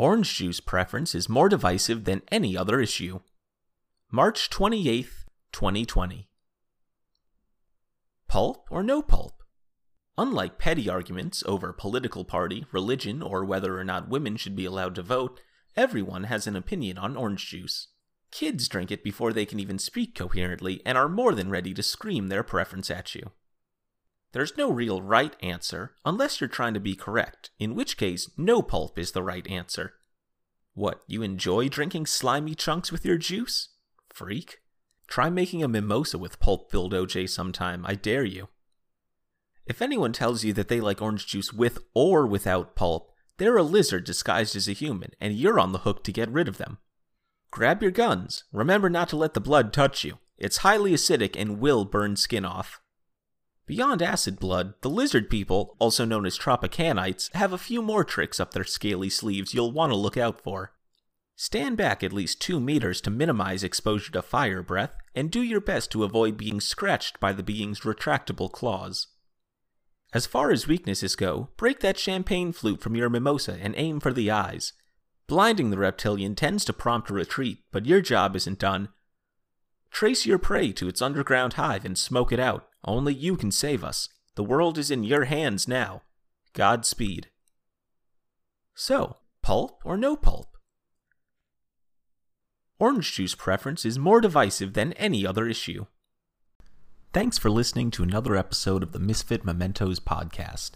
Orange juice preference is more divisive than any other issue. March 28th, 2020. Pulp or no pulp? Unlike petty arguments over political party, religion, or whether or not women should be allowed to vote, everyone has an opinion on orange juice. Kids drink it before they can even speak coherently and are more than ready to scream their preference at you. There's no real right answer unless you're trying to be correct, in which case, no pulp is the right answer. What, you enjoy drinking slimy chunks with your juice? Freak. Try making a mimosa with pulp filled OJ sometime, I dare you. If anyone tells you that they like orange juice with or without pulp, they're a lizard disguised as a human, and you're on the hook to get rid of them. Grab your guns. Remember not to let the blood touch you. It's highly acidic and will burn skin off. Beyond acid blood, the lizard people, also known as tropicanites, have a few more tricks up their scaly sleeves you'll want to look out for. Stand back at least 2 meters to minimize exposure to fire breath, and do your best to avoid being scratched by the being's retractable claws. As far as weaknesses go, break that champagne flute from your mimosa and aim for the eyes. Blinding the reptilian tends to prompt a retreat, but your job isn't done. Trace your prey to its underground hive and smoke it out. Only you can save us. The world is in your hands now. Godspeed. So, pulp or no pulp? Orange juice preference is more divisive than any other issue. Thanks for listening to another episode of the Misfit Mementos podcast.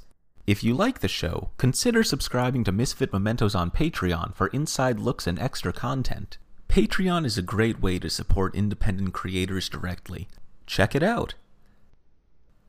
If you like the show, consider subscribing to Misfit Mementos on Patreon for inside looks and extra content. Patreon is a great way to support independent creators directly. Check it out.